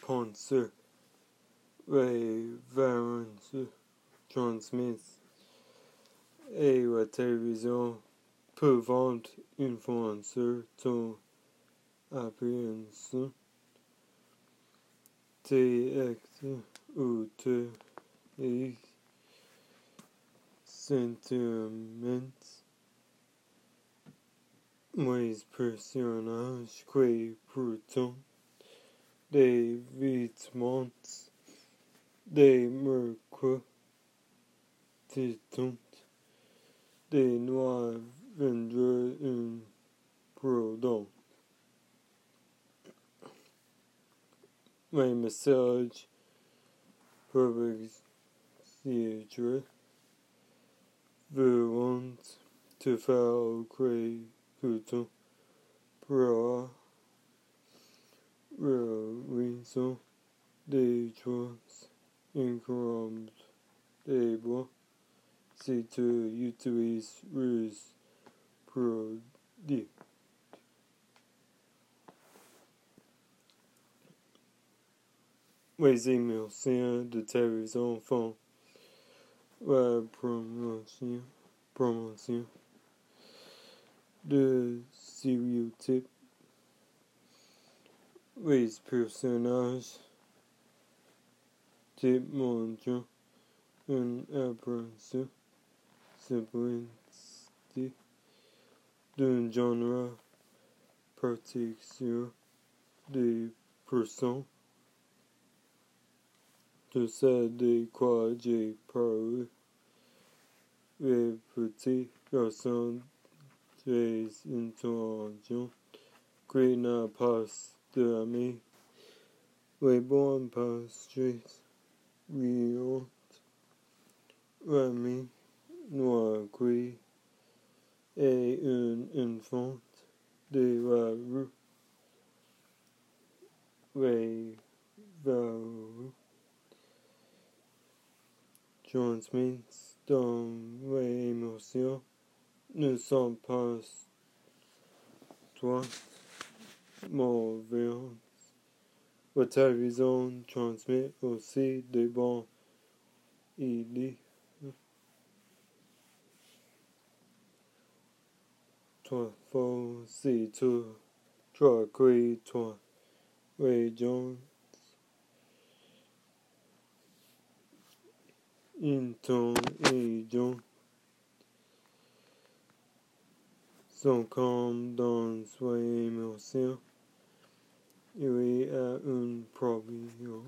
penseurs les variances transmises et la télévision peuvent influencer ton appréhension, tes actes ou tes sentiments. Les personnages qui de vit mons de merque titunt de noir vendre un prodon my message perfect theatre Veront to foul cray puto pra raison des choses incroyables si tu utilises les produits. Les émissions de télévision font la promotion, promotion de stéréotypes. Les personnages te montrent un aperçu simplistique d'un genre particulier des personnes. Tu sais de quoi j'ai parlé. Les petits garçons très intelligents qui n'ont pas d'amis. Les bons pasteurs riant. L'ami noir qui est un enfant de la rue. Les valeurs transmises dans les émotions ne sont pas toi mauvaises. La télévision transmet aussi des bons idées. Toi, faut si tu toi qui toi les gens intelligents sont comme dans les émotions. iui uh, un probio